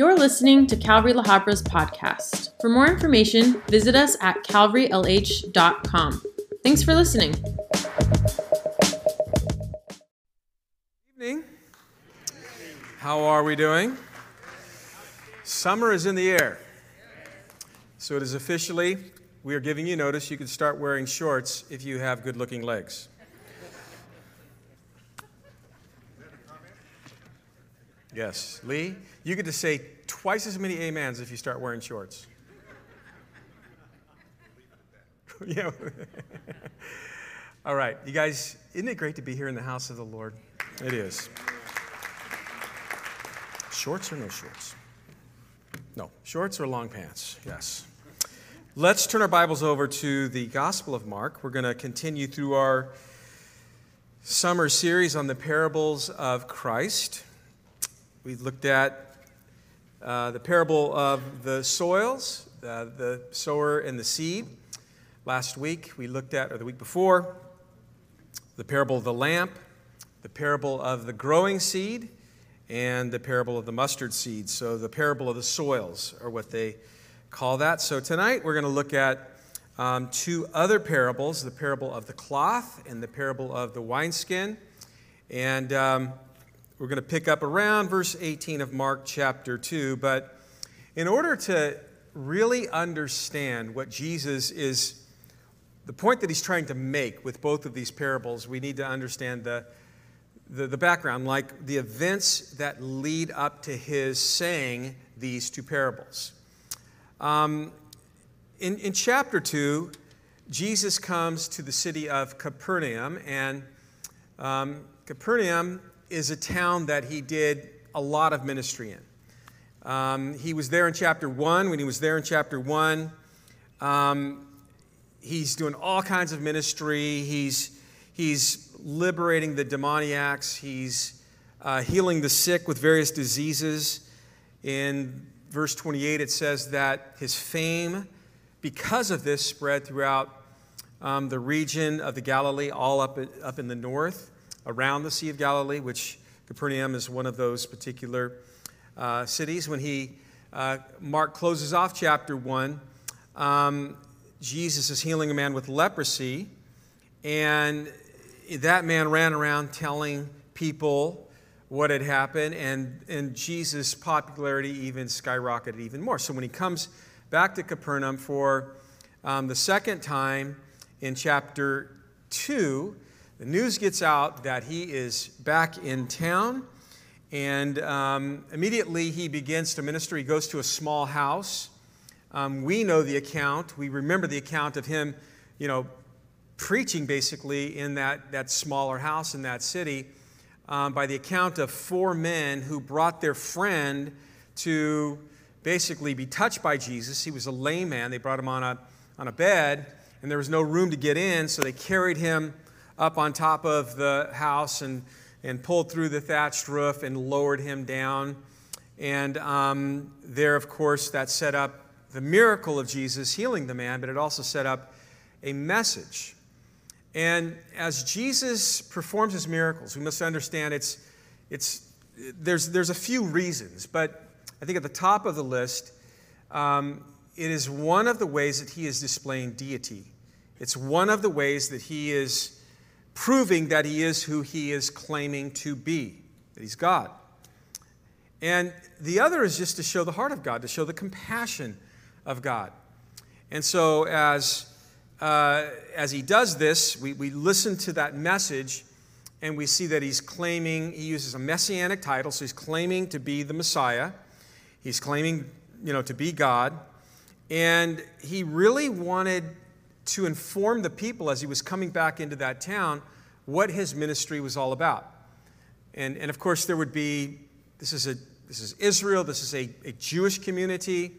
You're listening to Calvary La Habra's podcast. For more information, visit us at calvarylh.com. Thanks for listening. Evening. How are we doing? Summer is in the air. So it is officially, we are giving you notice you can start wearing shorts if you have good looking legs. Yes. Lee, you get to say twice as many amens if you start wearing shorts. yeah. All right, you guys, isn't it great to be here in the house of the Lord? It is. Shorts or no shorts? No, shorts or long pants? Yes. Let's turn our Bibles over to the Gospel of Mark. We're going to continue through our summer series on the parables of Christ. We looked at uh, the parable of the soils, uh, the sower and the seed. Last week we looked at, or the week before, the parable of the lamp, the parable of the growing seed, and the parable of the mustard seed. So the parable of the soils are what they call that. So tonight we're going to look at um, two other parables the parable of the cloth and the parable of the wineskin. And um, we're going to pick up around verse 18 of Mark chapter 2. But in order to really understand what Jesus is, the point that he's trying to make with both of these parables, we need to understand the, the, the background, like the events that lead up to his saying these two parables. Um, in, in chapter 2, Jesus comes to the city of Capernaum, and um, Capernaum is a town that he did a lot of ministry in. Um, he was there in chapter 1. When he was there in chapter 1, um, he's doing all kinds of ministry. He's, he's liberating the demoniacs, he's uh, healing the sick with various diseases. In verse 28, it says that his fame, because of this, spread throughout um, the region of the Galilee, all up, up in the north around the Sea of Galilee, which Capernaum is one of those particular uh, cities. When he, uh, Mark closes off chapter 1, um, Jesus is healing a man with leprosy, and that man ran around telling people what had happened, and, and Jesus' popularity even skyrocketed even more. So when he comes back to Capernaum for um, the second time in chapter 2, the news gets out that he is back in town, and um, immediately he begins to minister. He goes to a small house. Um, we know the account. We remember the account of him, you know, preaching basically in that, that smaller house in that city um, by the account of four men who brought their friend to basically be touched by Jesus. He was a lame man. They brought him on a, on a bed, and there was no room to get in, so they carried him up on top of the house and, and pulled through the thatched roof and lowered him down. And um, there, of course, that set up the miracle of Jesus healing the man, but it also set up a message. And as Jesus performs his miracles, we must understand it's, it's, there's, there's a few reasons, but I think at the top of the list, um, it is one of the ways that he is displaying deity. It's one of the ways that he is proving that he is who he is claiming to be, that he's God. And the other is just to show the heart of God, to show the compassion of God. And so, as, uh, as he does this, we, we listen to that message and we see that he's claiming, he uses a messianic title, so he's claiming to be the Messiah. He's claiming, you know, to be God. And he really wanted to inform the people as he was coming back into that town what his ministry was all about. And, and of course, there would be this is, a, this is Israel, this is a, a Jewish community,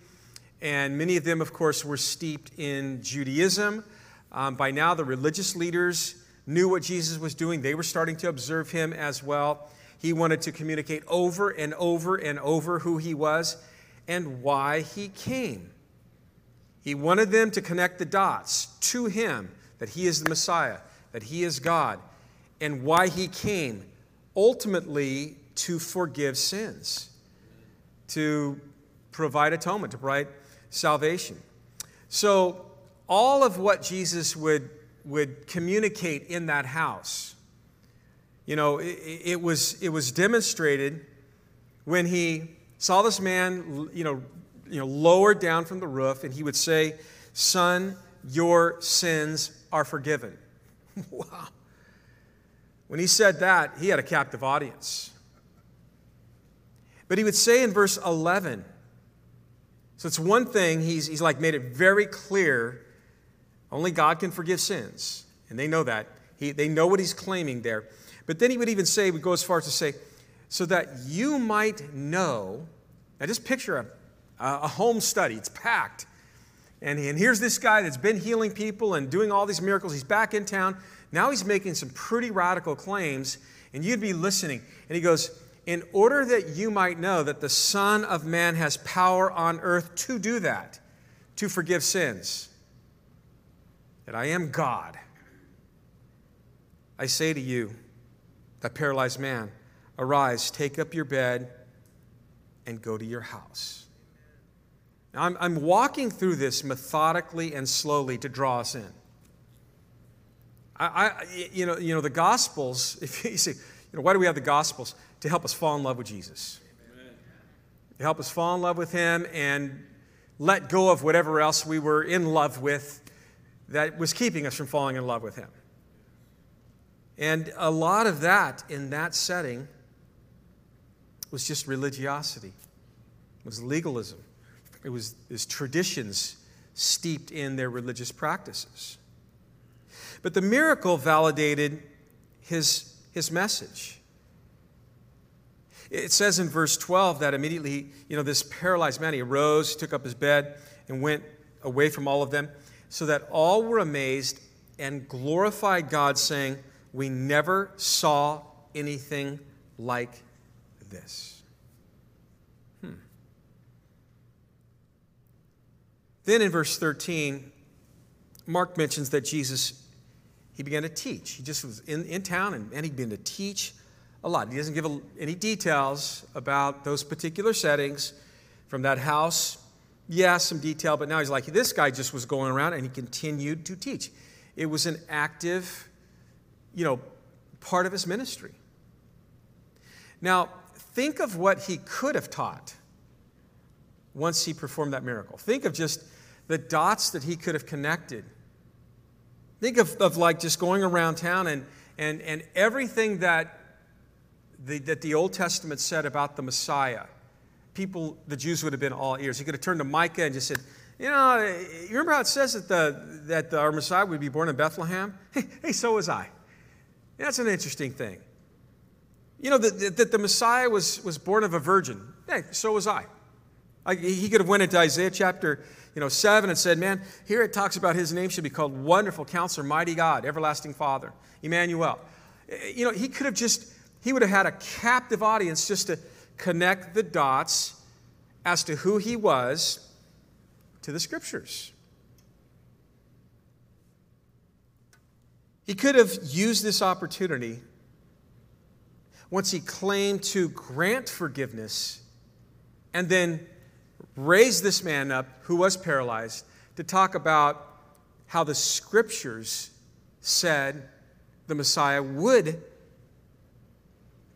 and many of them, of course, were steeped in Judaism. Um, by now, the religious leaders knew what Jesus was doing, they were starting to observe him as well. He wanted to communicate over and over and over who he was and why he came. He wanted them to connect the dots to him that he is the Messiah, that he is God, and why he came ultimately to forgive sins, to provide atonement, to provide salvation. So, all of what Jesus would, would communicate in that house, you know, it, it, was, it was demonstrated when he saw this man, you know, you know, lowered down from the roof, and he would say, Son, your sins are forgiven. wow. When he said that, he had a captive audience. But he would say in verse 11, so it's one thing, he's, he's like made it very clear only God can forgive sins. And they know that. He, they know what he's claiming there. But then he would even say, would go as far as to say, so that you might know. Now just picture a, a home study, it's packed. And, and here's this guy that's been healing people and doing all these miracles. He's back in town. Now he's making some pretty radical claims, and you'd be listening. And he goes, In order that you might know that the Son of Man has power on earth to do that, to forgive sins, that I am God, I say to you, that paralyzed man, arise, take up your bed, and go to your house. Now, I'm, I'm walking through this methodically and slowly to draw us in. I, I, you, know, you know, the Gospels, if you see, you know, why do we have the Gospels? To help us fall in love with Jesus. Amen. To help us fall in love with Him and let go of whatever else we were in love with that was keeping us from falling in love with Him. And a lot of that in that setting was just religiosity, was legalism. It was, his traditions steeped in their religious practices. But the miracle validated his, his message. It says in verse 12 that immediately, you know, this paralyzed man, he arose, took up his bed, and went away from all of them, so that all were amazed and glorified God, saying, We never saw anything like this. Then in verse 13, Mark mentions that Jesus, he began to teach. He just was in, in town and, and he began to teach a lot. He doesn't give a, any details about those particular settings from that house. Yeah, some detail, but now he's like, this guy just was going around and he continued to teach. It was an active, you know, part of his ministry. Now, think of what he could have taught once he performed that miracle. Think of just the dots that he could have connected. Think of, of like just going around town and, and, and everything that the, that the Old Testament said about the Messiah. People, the Jews would have been all ears. He could have turned to Micah and just said, You know, eh, you remember how it says that, the, that the, our Messiah would be born in Bethlehem? Hey, hey so was I. That's an interesting thing. You know, that, that the Messiah was, was born of a virgin. Hey, so was I. I. He could have went into Isaiah chapter you know, 7 and said, man, here it talks about his name should be called Wonderful Counselor, Mighty God, Everlasting Father, Emmanuel. Eh, you know, he could have just, he would have had a captive audience just to connect the dots as to who he was to the scriptures. He could have used this opportunity once he claimed to grant forgiveness and then raised this man up who was paralyzed to talk about how the scriptures said the Messiah would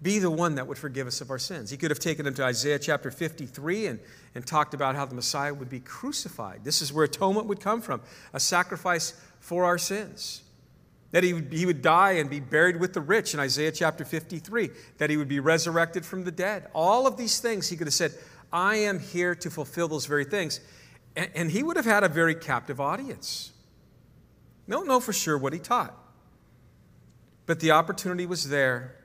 be the one that would forgive us of our sins. He could have taken him to Isaiah chapter 53 and, and talked about how the Messiah would be crucified. This is where atonement would come from a sacrifice for our sins. That he would, he would die and be buried with the rich in Isaiah chapter 53. That he would be resurrected from the dead. All of these things he could have said, I am here to fulfill those very things. And, and he would have had a very captive audience. We Don't know for sure what he taught, but the opportunity was there.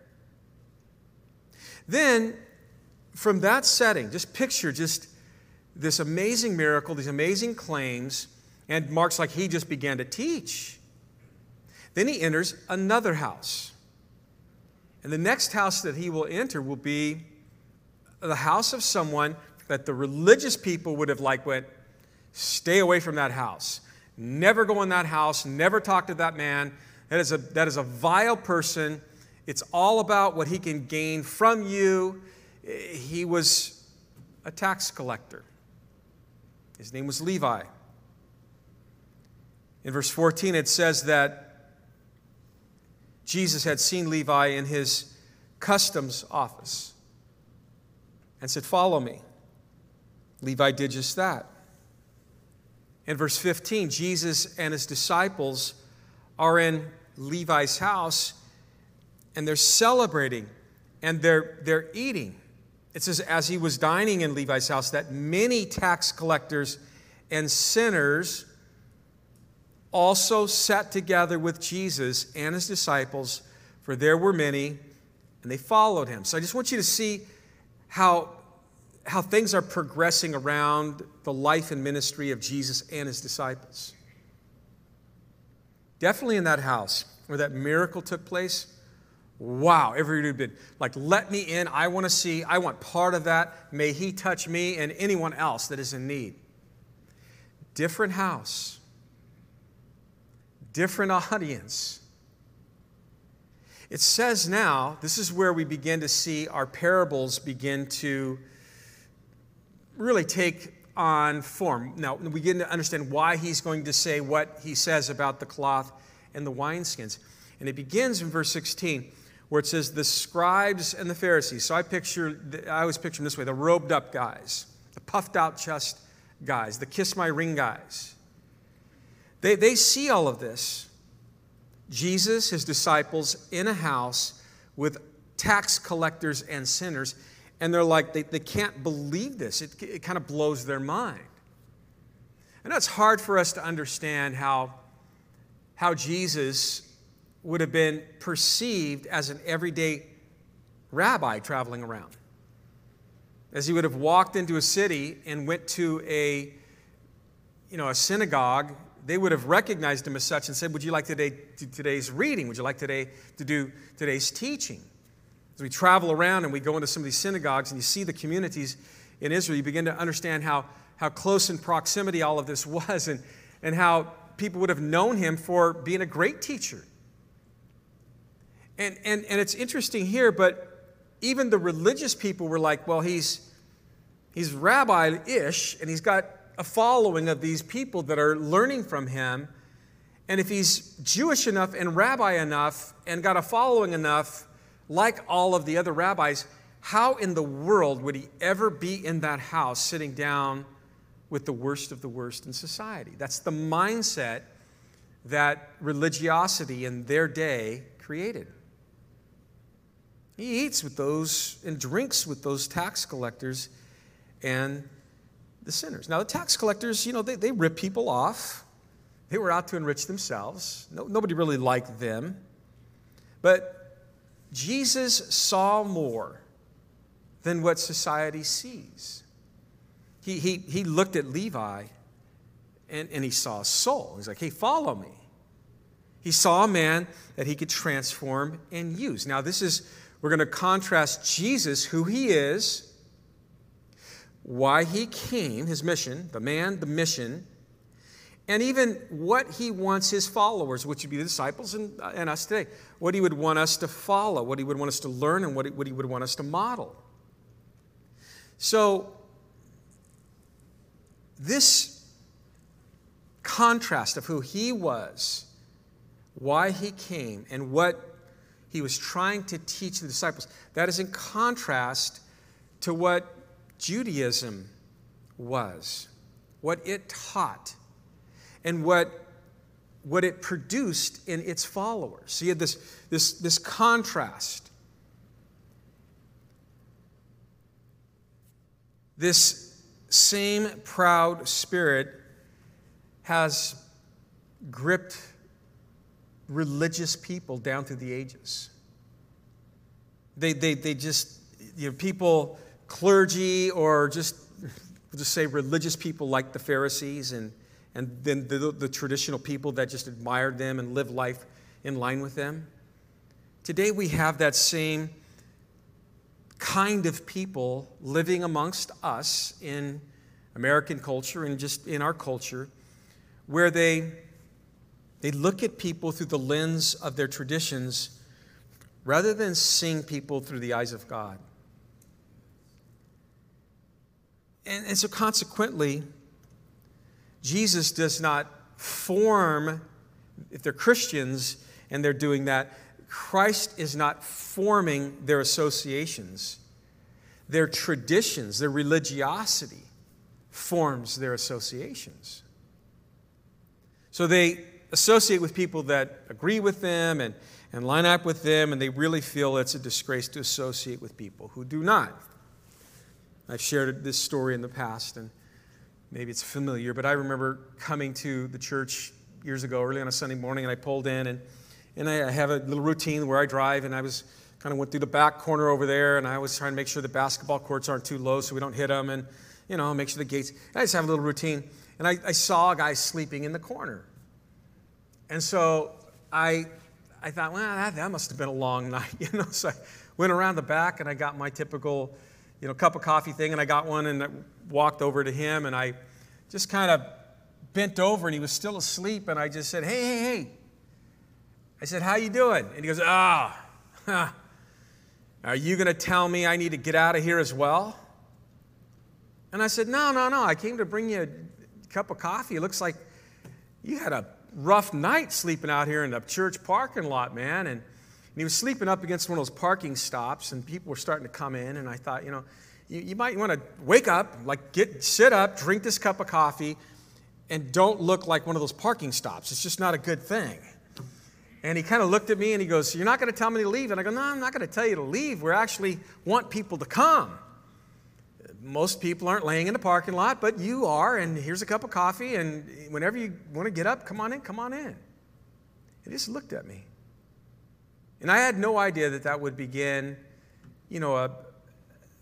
Then, from that setting, just picture just this amazing miracle, these amazing claims, and Mark's like he just began to teach. Then he enters another house. And the next house that he will enter will be the house of someone that the religious people would have like went, stay away from that house. Never go in that house, never talk to that man. That is a, that is a vile person. It's all about what he can gain from you. He was a tax collector. His name was Levi. In verse 14, it says that Jesus had seen Levi in his customs office and said, Follow me. Levi did just that. In verse 15, Jesus and his disciples are in Levi's house and they're celebrating and they're, they're eating. It says, as he was dining in Levi's house, that many tax collectors and sinners also sat together with Jesus and his disciples, for there were many, and they followed him. So I just want you to see how, how things are progressing around the life and ministry of Jesus and his disciples. Definitely in that house where that miracle took place. Wow, everybody had been like, let me in. I want to see. I want part of that. May he touch me and anyone else that is in need. Different house different audience. It says now, this is where we begin to see our parables begin to really take on form. Now, we begin to understand why he's going to say what he says about the cloth and the wineskins. And it begins in verse 16 where it says the scribes and the Pharisees. So I picture, I always picture them this way the robed up guys, the puffed out chest guys, the kiss my ring guys. They, they see all of this. Jesus, his disciples, in a house with tax collectors and sinners, and they're like, they, they can't believe this. It, it kind of blows their mind. And that's hard for us to understand how, how Jesus would have been perceived as an everyday rabbi traveling around. As he would have walked into a city and went to a, you know, a synagogue they would have recognized him as such and said, Would you like today to today's reading? Would you like today to do today's teaching? As we travel around and we go into some of these synagogues and you see the communities in Israel, you begin to understand how, how close in proximity all of this was and, and how people would have known him for being a great teacher. And, and, and it's interesting here, but even the religious people were like, well, he's, he's rabbi ish, and he's got a following of these people that are learning from him. And if he's Jewish enough and rabbi enough and got a following enough, like all of the other rabbis, how in the world would he ever be in that house sitting down with the worst of the worst in society? That's the mindset that religiosity in their day created. He eats with those and drinks with those tax collectors and the sinners. Now, the tax collectors, you know, they, they rip people off. They were out to enrich themselves. No, nobody really liked them. But Jesus saw more than what society sees. He, he, he looked at Levi and, and he saw a soul. He's like, hey, follow me. He saw a man that he could transform and use. Now, this is, we're going to contrast Jesus, who he is, why he came, his mission, the man, the mission, and even what he wants his followers, which would be the disciples and, and us today, what he would want us to follow, what he would want us to learn, and what he, what he would want us to model. So, this contrast of who he was, why he came, and what he was trying to teach the disciples, that is in contrast to what Judaism was, what it taught, and what, what it produced in its followers. So you had this, this, this contrast. This same proud spirit has gripped religious people down through the ages. They, they, they just, you know, people clergy or just, we'll just say religious people like the Pharisees and, and then the, the traditional people that just admired them and lived life in line with them. Today we have that same kind of people living amongst us in American culture and just in our culture where they, they look at people through the lens of their traditions rather than seeing people through the eyes of God. And, and so consequently, Jesus does not form, if they're Christians and they're doing that, Christ is not forming their associations. Their traditions, their religiosity forms their associations. So they associate with people that agree with them and, and line up with them, and they really feel it's a disgrace to associate with people who do not. I've shared this story in the past, and maybe it's familiar, but I remember coming to the church years ago, early on a Sunday morning, and I pulled in, and, and I have a little routine where I drive, and I was kind of went through the back corner over there, and I was trying to make sure the basketball courts aren't too low so we don't hit them, and, you know, make sure the gates. I just have a little routine. And I, I saw a guy sleeping in the corner. And so I, I thought, well, that, that must have been a long night, you know. So I went around the back, and I got my typical you know, cup of coffee thing, and I got one and I walked over to him, and I just kind of bent over, and he was still asleep, and I just said, "Hey, hey, hey!" I said, "How you doing?" And he goes, "Ah, oh, are you going to tell me I need to get out of here as well?" And I said, "No, no, no. I came to bring you a cup of coffee. It looks like you had a rough night sleeping out here in the church parking lot, man." And and he was sleeping up against one of those parking stops, and people were starting to come in. And I thought, you know, you, you might want to wake up, like get sit up, drink this cup of coffee, and don't look like one of those parking stops. It's just not a good thing. And he kind of looked at me and he goes, You're not going to tell me to leave? And I go, No, I'm not going to tell you to leave. We actually want people to come. Most people aren't laying in the parking lot, but you are, and here's a cup of coffee. And whenever you want to get up, come on in, come on in. He just looked at me. And I had no idea that that would begin, you know, a,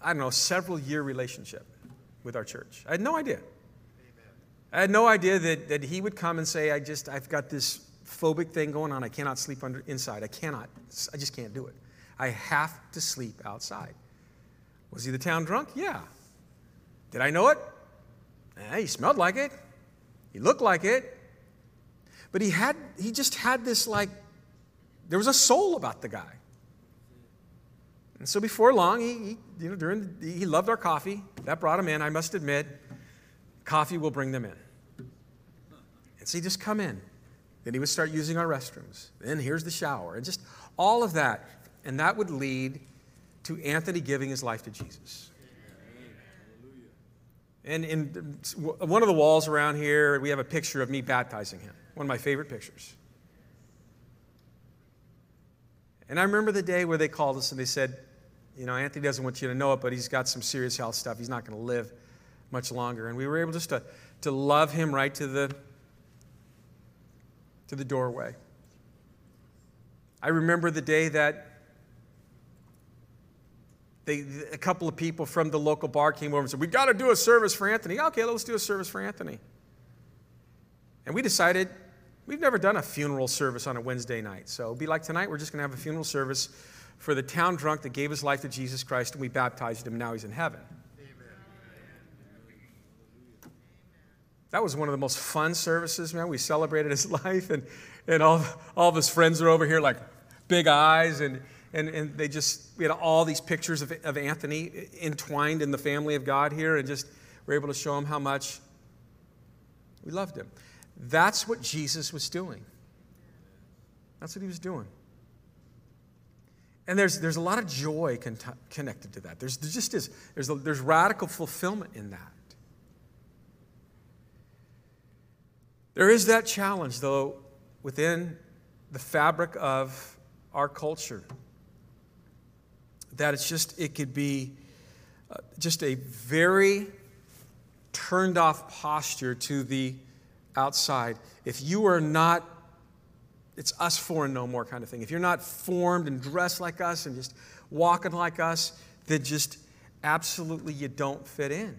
I don't know, several year relationship with our church. I had no idea. Amen. I had no idea that, that he would come and say, I just, I've got this phobic thing going on. I cannot sleep under, inside. I cannot. I just can't do it. I have to sleep outside. Was he the town drunk? Yeah. Did I know it? Eh, he smelled like it. He looked like it. But he had, he just had this like there was a soul about the guy. And so before long, he, he you know, during the, he loved our coffee. That brought him in. I must admit, coffee will bring them in. And so he just come in. Then he would start using our restrooms. Then here's the shower, and just all of that. And that would lead to Anthony giving his life to Jesus. And in one of the walls around here, we have a picture of me baptizing him. One of my favorite pictures. And I remember the day where they called us and they said, you know, Anthony doesn't want you to know it, but he's got some serious health stuff. He's not going to live much longer. And we were able just to, to love him right to the, to the doorway. I remember the day that they, a couple of people from the local bar came over and said, "We've got to do a service for Anthony. Okay, let's do a service for Anthony. And we decided We've never done a funeral service on a Wednesday night. So be like tonight, we're just going to have a funeral service for the town drunk that gave his life to Jesus Christ and we baptized him. Now he's in heaven. That was one of the most fun services, man. We celebrated his life, and, and all, all of his friends are over here like big eyes, and, and, and they just, we had all these pictures of, of Anthony entwined in the family of God here, and just were able to show him how much we loved him. That's what Jesus was doing. That's what he was doing. And there's, there's a lot of joy con- connected to that. There's, there just is. There's, a, there's radical fulfillment in that. There is that challenge, though, within the fabric of our culture that it's just, it could be uh, just a very turned off posture to the outside, if you are not, it's us and no more kind of thing. If you're not formed and dressed like us and just walking like us, then just absolutely you don't fit in.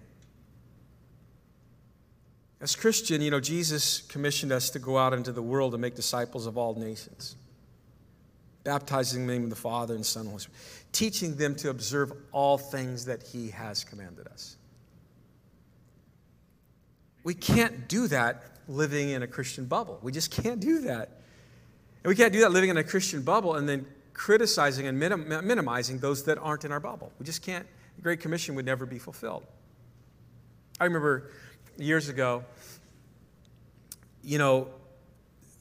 As Christian, you know, Jesus commissioned us to go out into the world and make disciples of all nations, baptizing them in the name of the Father and Son and teaching them to observe all things that He has commanded us. We can't do that living in a Christian bubble. We just can't do that. And we can't do that living in a Christian bubble and then criticizing and minim- minimizing those that aren't in our bubble. We just can't. The Great Commission would never be fulfilled. I remember years ago, you know,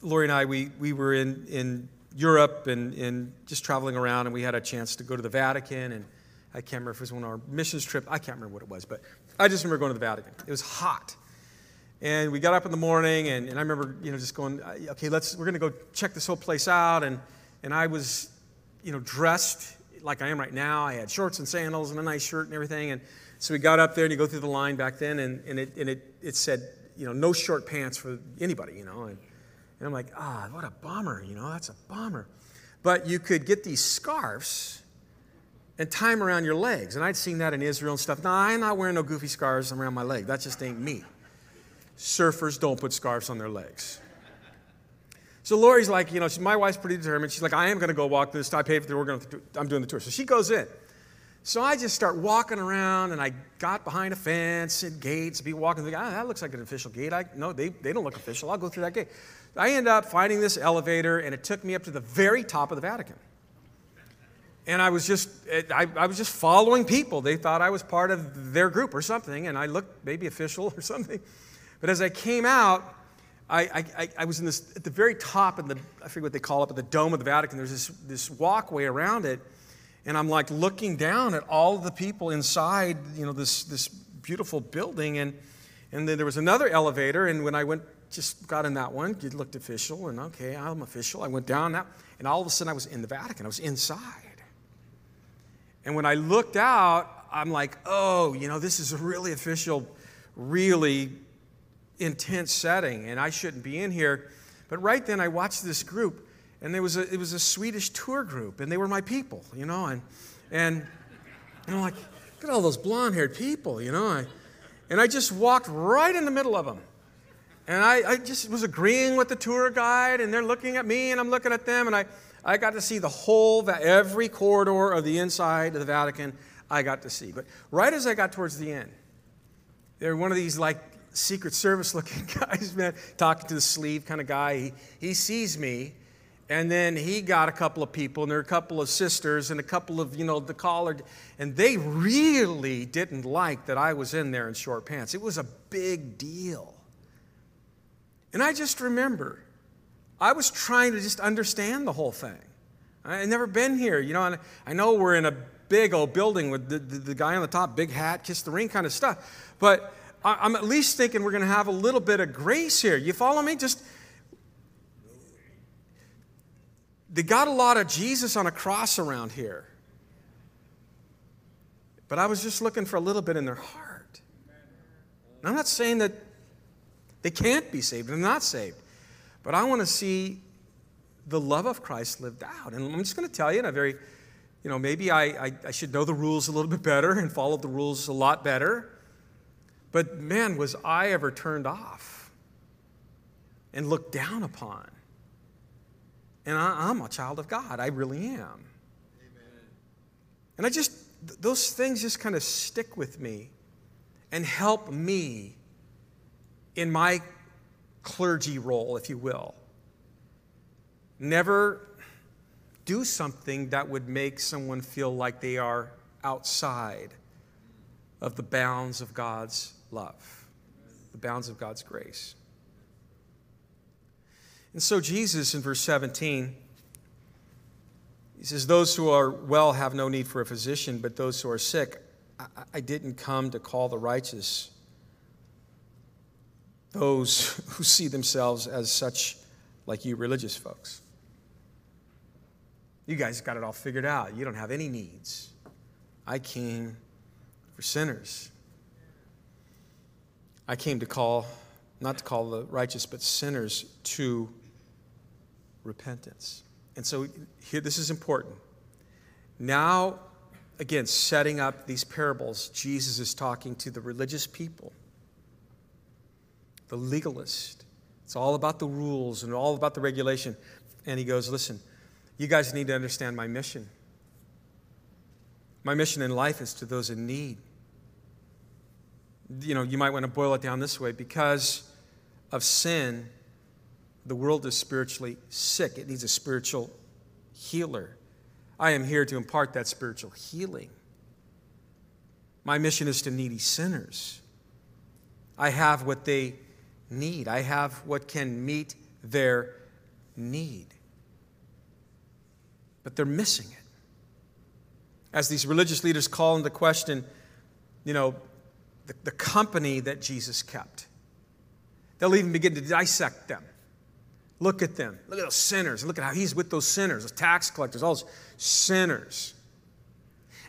Lori and I, we, we were in, in Europe and, and just traveling around, and we had a chance to go to the Vatican. And I can't remember if it was one of our missions trip. I can't remember what it was, but I just remember going to the Vatican. It was hot. And we got up in the morning, and, and I remember, you know, just going, okay, let's, we're going to go check this whole place out. And, and I was, you know, dressed like I am right now. I had shorts and sandals and a nice shirt and everything. And so we got up there, and you go through the line back then, and, and, it, and it, it said, you know, no short pants for anybody, you know. And, and I'm like, ah, oh, what a bummer, you know, that's a bummer. But you could get these scarves and tie them around your legs. And I'd seen that in Israel and stuff. Now, I'm not wearing no goofy scarves around my leg. That just ain't me. Surfers don't put scarves on their legs. So Lori's like, you know, she, my wife's pretty determined. She's like, I am going to go walk this. I paid for the, we're going to, I'm doing the tour. So she goes in. So I just start walking around, and I got behind a fence and gates. Be walking, thinking, ah, that looks like an official gate. I, no, they, they don't look official. I'll go through that gate. I end up finding this elevator, and it took me up to the very top of the Vatican. And I was just, I, I was just following people. They thought I was part of their group or something, and I looked maybe official or something. But as I came out, I, I, I, was in this at the very top of the I forget what they call it, but the dome of the Vatican. There's this, this walkway around it, and I'm like looking down at all of the people inside, you know, this this beautiful building, and and then there was another elevator, and when I went just got in that one. It looked official, and okay, I'm official. I went down that, and all of a sudden I was in the Vatican. I was inside. And when I looked out, I'm like, oh, you know, this is a really official, really intense setting, and I shouldn't be in here. But right then I watched this group, and there was a, it was a Swedish tour group, and they were my people, you know, and, and, and I'm like, look at all those blonde haired people, you know. I, and I just walked right in the middle of them. And I, I, just was agreeing with the tour guide, and they're looking at me, and I'm looking at them, and I, I got to see the whole, every corridor of the inside of the Vatican, I got to see. But right as I got towards the end, there were one of these like Secret Service looking guys, man, talking to the sleeve kind of guy. He, he sees me, and then he got a couple of people, and there are a couple of sisters and a couple of, you know, the collared, and they really didn't like that I was in there in short pants. It was a big deal. And I just remember, I was trying to just understand the whole thing. I had never been here, you know, and I know we're in a big old building with the, the, the guy on the top, big hat, kiss the ring kind of stuff. But I, am at least thinking we're going to have a little bit of grace here. You follow me? Just they got a lot of Jesus on a cross around here. But I was just looking for a little bit in their heart. And I'm not saying that they can't be saved. They're not saved. But I want to see the love of Christ lived out. And I'm just going to tell you in a very, you know, maybe I, I, I should know the rules a little bit better and follow the rules a lot better. But man, was I ever turned off and looked down upon. And I, am a child of God. I really am. Amen. And I just, those things just kind of stick with me and help me in my clergy role, if you will, never do something that would make someone feel like they are outside of the bounds of God's love, the bounds of God's grace. And so, Jesus in verse 17, he says, Those who are well have no need for a physician, but those who are sick, I, I didn't come to call the righteous those who see themselves as such, like you religious folks. You guys got it all figured out. You don't have any needs. I came for sinners. I came to call, not to call the righteous, but sinners to repentance. And so here, this is important. Now, again, setting up these parables, Jesus is talking to the religious people the legalist. It's all about the rules and all about the regulation. And he goes, Listen, you guys need to understand my mission. My mission in life is to those in need. You know, you might want to boil it down this way because of sin, the world is spiritually sick. It needs a spiritual healer. I am here to impart that spiritual healing. My mission is to needy sinners. I have what they need. I have what can meet their need. But they're missing it. As these religious leaders call into question, you know, the, the company that Jesus kept, they'll even begin to dissect them. Look at them. Look at those sinners. Look at how he's with those sinners, those tax collectors, all those sinners.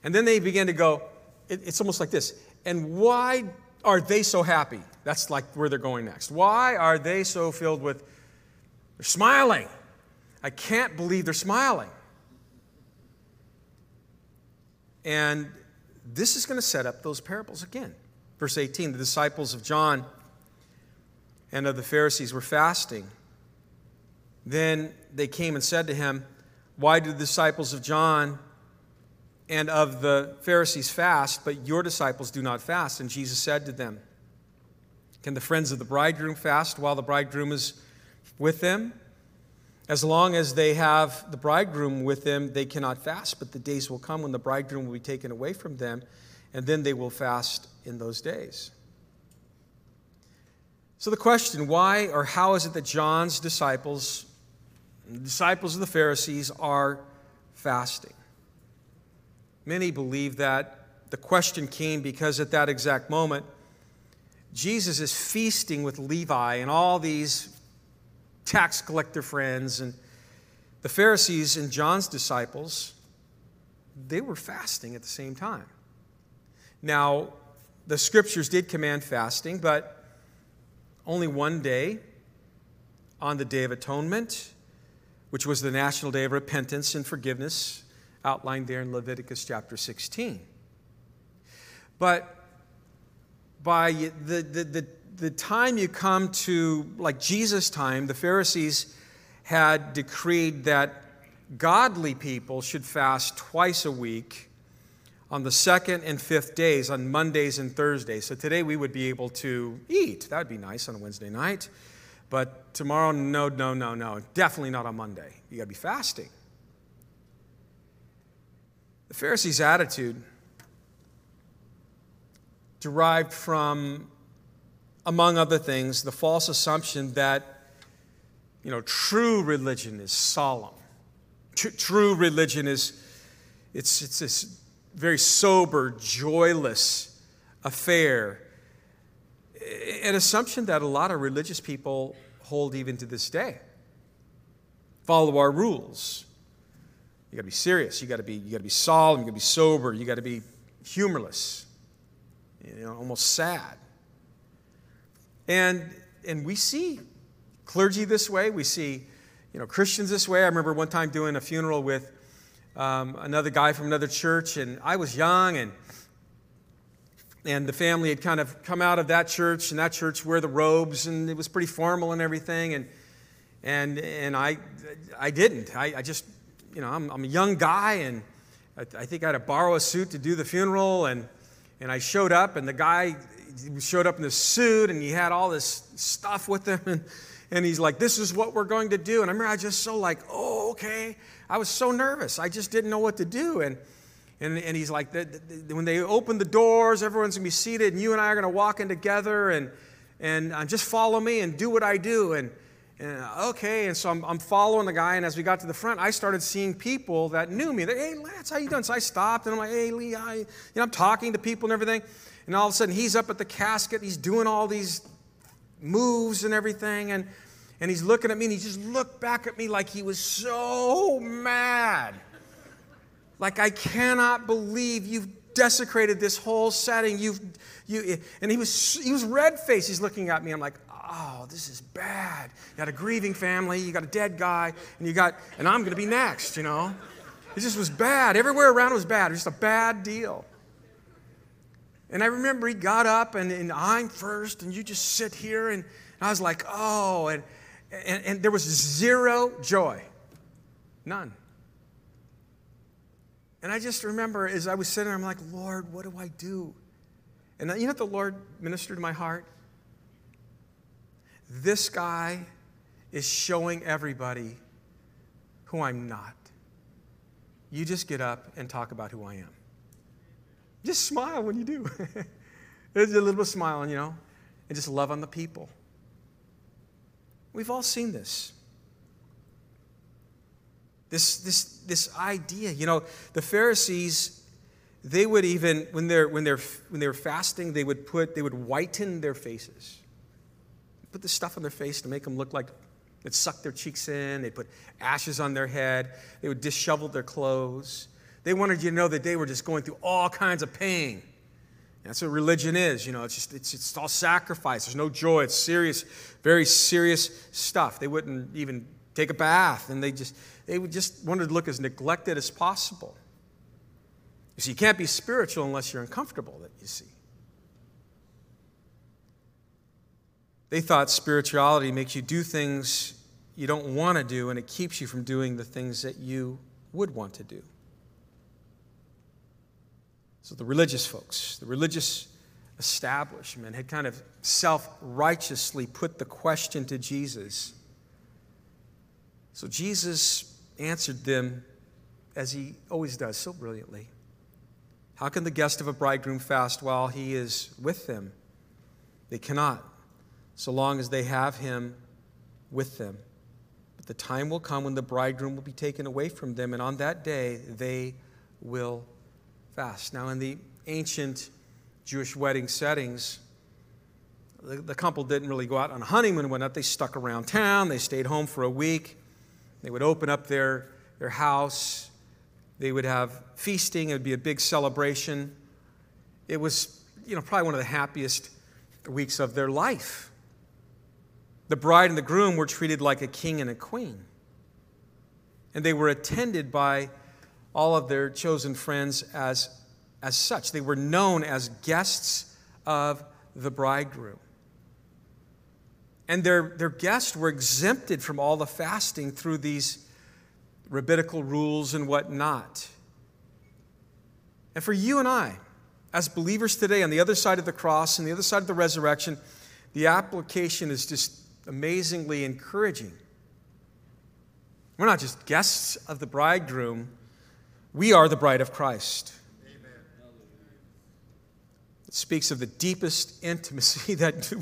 And then they begin to go, it, it's almost like this. And why are they so happy? That's like where they're going next. Why are they so filled with, they're smiling. I can't believe they're smiling. And this is going to set up those parables again. Verse 18 the disciples of John and of the Pharisees were fasting. Then they came and said to him, Why do the disciples of John and of the Pharisees fast, but your disciples do not fast? And Jesus said to them, Can the friends of the bridegroom fast while the bridegroom is with them? As long as they have the bridegroom with them, they cannot fast, but the days will come when the bridegroom will be taken away from them, and then they will fast in those days. So, the question why or how is it that John's disciples, the disciples of the Pharisees, are fasting? Many believe that the question came because at that exact moment, Jesus is feasting with Levi and all these tax collector friends and the Pharisees and John's disciples, they were fasting at the same time. Now, the scriptures did command fasting, but only one day on the Day of Atonement, which was the national day of repentance and forgiveness, outlined there in Leviticus chapter 16. But by the, the, the the time you come to, like Jesus' time, the Pharisees had decreed that godly people should fast twice a week on the second and fifth days, on Mondays and Thursdays. So today we would be able to eat. That would be nice on a Wednesday night. But tomorrow, no, no, no, no. Definitely not on Monday. You got to be fasting. The Pharisees' attitude derived from among other things, the false assumption that, you know, true religion is solemn. Tr- true religion is, it's, it's this very sober, joyless affair. An assumption that a lot of religious people hold even to this day. Follow our rules. You got to be serious. You got to be you got to be solemn. You got to be sober. You got to be humorless. You know, almost sad. And, and we see clergy this way. We see you know, Christians this way. I remember one time doing a funeral with um, another guy from another church, and I was young, and, and the family had kind of come out of that church, and that church wear the robes, and it was pretty formal and everything. And, and, and I, I didn't. I, I just, you know, I'm, I'm a young guy, and I, I think I had to borrow a suit to do the funeral, and, and I showed up, and the guy showed up in this suit and he had all this stuff with him and, and he's like this is what we're going to do. And i remember i just so like oh okay. I was so nervous. I just didn't know what to do. And and, and he's like the, the, when they open the doors everyone's going to be seated and you and i are going to walk in together and and uh, just follow me and do what i do. And, and uh, okay. And so I'm, I'm, following the guy. And as we got to the front i started seeing people that knew me. They're, hey lance how you doing? So i stopped and i'm like hey lee I, you know i'm talking to people and everything. And all of a sudden, he's up at the casket. He's doing all these moves and everything. And, and he's looking at me, and he just looked back at me like he was so mad. Like, I cannot believe you've desecrated this whole setting. You've, you, and he was, he was red faced. He's looking at me. I'm like, oh, this is bad. You got a grieving family, you got a dead guy, and you got, and I'm going to be next, you know? It just was bad. Everywhere around was bad. It was just a bad deal. And I remember he got up and, and I'm first, and you just sit here. And I was like, oh, and, and, and there was zero joy. None. And I just remember as I was sitting there, I'm like, Lord, what do I do? And you know what the Lord ministered to my heart? This guy is showing everybody who I'm not. You just get up and talk about who I am. Just smile when you do. There's a little bit of smiling, you know. and just love on the people. We've all seen this. This, this, this idea, you know, the Pharisees, they would even, when they're, when, they're, when they were fasting, they would put, they would whiten their faces. Put this stuff on their face to make them look like They'd suck their cheeks in, they'd put ashes on their head, they would dishevel their clothes. They wanted you to know that they were just going through all kinds of pain. That's what religion is, you know, it's just it's, it's all sacrifice. There's no joy. It's serious, very serious stuff. They wouldn't even take a bath, and they just they would just wanted to look as neglected as possible. You see, you can't be spiritual unless you're uncomfortable, that you see. They thought spirituality makes you do things you don't want to do, and it keeps you from doing the things that you would want to do. So the religious folks, the religious establishment, had kind of self righteously put the question to Jesus. So Jesus answered them as he always does, so brilliantly. How can the guest of a bridegroom fast while he is with them? They cannot so long as they have him with them. But the time will come when the bridegroom will be taken away from them, and on that day they will fast. Now, in the ancient Jewish wedding settings, the, the couple didn't really go out on a honeymoon and whatnot. They stuck around town, they stayed home for a week. They would open up their, their house, they would have feasting, it would be a big celebration. It was, you know, probably one of the happiest weeks of their life. The bride and the groom were treated like a king and a queen. And they were attended by all of their chosen friends as, as such. They were known as guests of the bridegroom. And their, their guests were exempted from all the fasting through these rabbinical rules and whatnot. And for you and I, as believers today, on the other side of the cross and the other side of the resurrection, the application is just amazingly encouraging. We're not just guests of the bridegroom, we are the bride of Christ. It speaks of the deepest intimacy that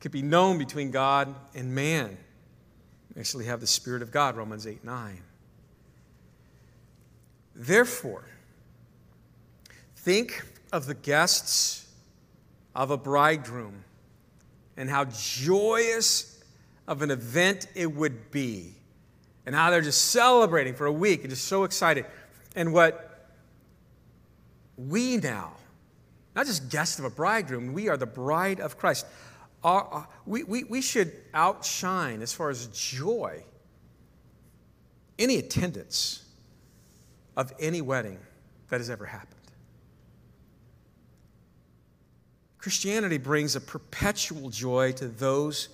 could be known between God and man. We actually have the Spirit of God, Romans 8 9. Therefore, think of the guests of a bridegroom and how joyous of an event it would be, and how they're just celebrating for a week and just so excited. And what we now, not just guests of a bridegroom, we are the bride of Christ. Our, we, we, we should outshine, as far as joy, any attendance of any wedding that has ever happened. Christianity brings a perpetual joy to those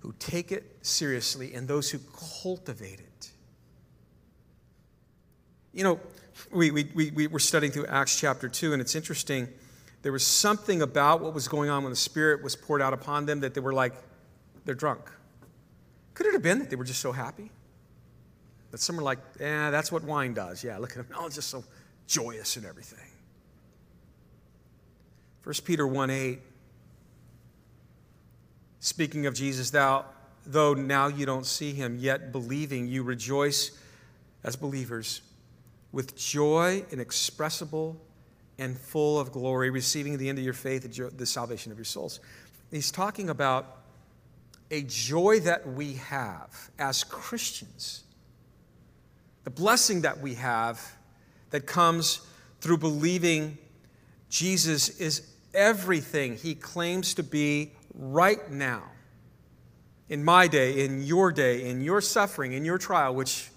who take it seriously and those who cultivate it. You know, we, we, we, we were studying through Acts chapter 2, and it's interesting. There was something about what was going on when the Spirit was poured out upon them that they were like, they're drunk. Could it have been that they were just so happy? That some were like, yeah, that's what wine does. Yeah, look at them. Oh, just so joyous and everything. 1 Peter 1 8, speaking of Jesus, thou, though now you don't see him, yet believing, you rejoice as believers with joy inexpressible and full of glory, receiving the end of your faith, the salvation of your souls. He's talking about a joy that we have as Christians, the blessing that we have that comes through believing Jesus is everything he claims to be right now. In my day, in your day, in your suffering, in your trial, which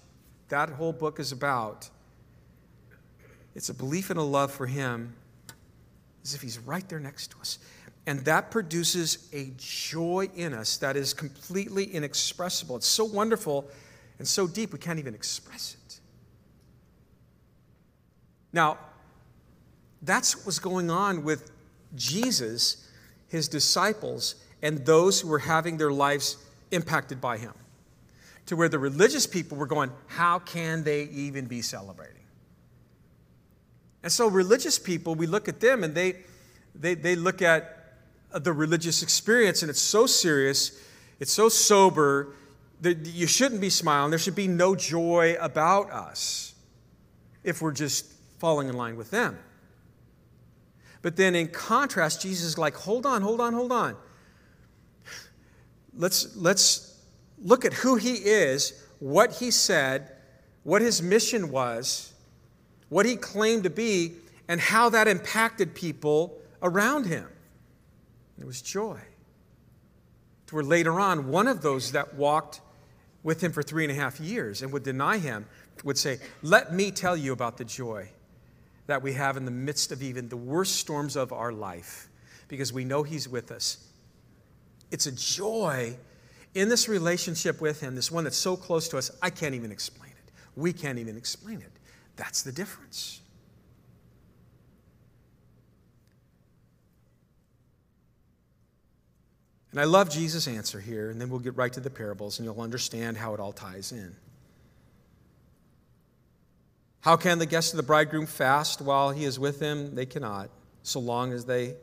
that whole book is about, it's a belief and a love for him as if he's right there next to us. And that produces a joy in us that is completely inexpressible. It's so wonderful and so deep, we can't even express it. Now, that's what was going on with Jesus, his disciples, and those who were having their lives impacted by him. To where the religious people were going, How can they even be celebrating? And so, religious people, we look at them and they, they, they look at the religious experience, and it's so serious, it's so sober, that you shouldn't be smiling. There should be no joy about us if we're just falling in line with them. But then in contrast, Jesus is like, hold on, hold on, hold on. Let's, let's look at who he is, what he said, what his mission was, what he claimed to be, and how that impacted people around him. It was joy. To where later on, one of those that walked with him for three and a half years and would deny him would say, Let me tell you about the joy that we have in the midst of even the worst storms of our life because we know he's with us. It's a joy in this relationship with him, this one that's so close to us, I can't even explain it. We can't even explain it. That's the difference. And I love Jesus' answer here, and then we'll get right to the parables and you'll understand how it all ties in. How can the guests of the bridegroom fast while he is with them? They cannot, so long as they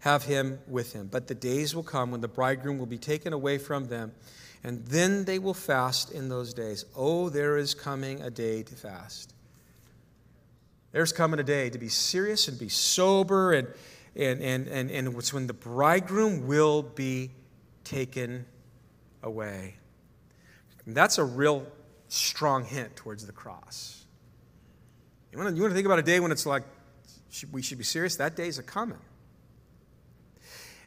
have him with him. But the days will come when the bridegroom will be taken away from them, and then they will fast in those days. Oh, there is coming a day to fast. There's coming a day to be serious and be sober and and, and, and, and it's when the bridegroom will be taken away. And that's a real strong hint towards the cross. You want, to, you want to think about a day when it's like, we should be serious? That day's a coming.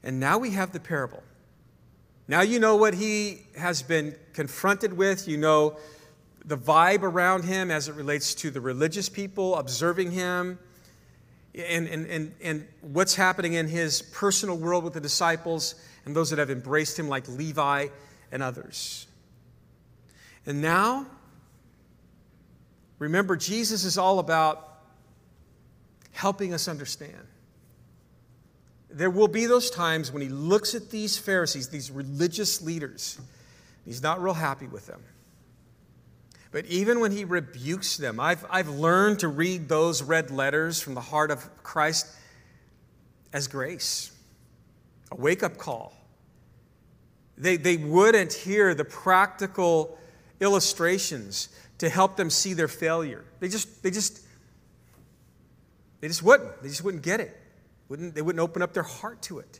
And now we have the parable. Now you know what he has been confronted with. You know the vibe around him as it relates to the religious people observing him and, and, and, and what's happening in his personal world with the disciples and those that have embraced him, like Levi and others. And now, remember, Jesus is all about helping us understand. There will be those times when he looks at these Pharisees, these religious leaders, he's not real happy with them. But even when he rebukes them, I've, I've learned to read those red letters from the heart of Christ as grace, a wake up call. They, they wouldn't hear the practical illustrations to help them see their failure. They just, they just, they just wouldn't. They just wouldn't get it. Wouldn't, they wouldn't open up their heart to it.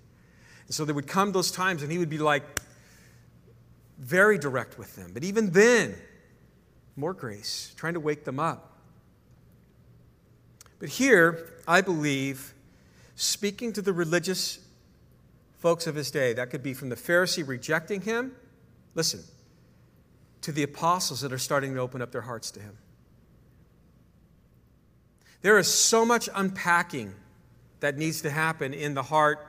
And so there would come those times and he would be like very direct with them. But even then, more grace, trying to wake them up. But here, I believe, speaking to the religious folks of his day, that could be from the Pharisee rejecting him, listen, to the apostles that are starting to open up their hearts to him. There is so much unpacking that needs to happen in the heart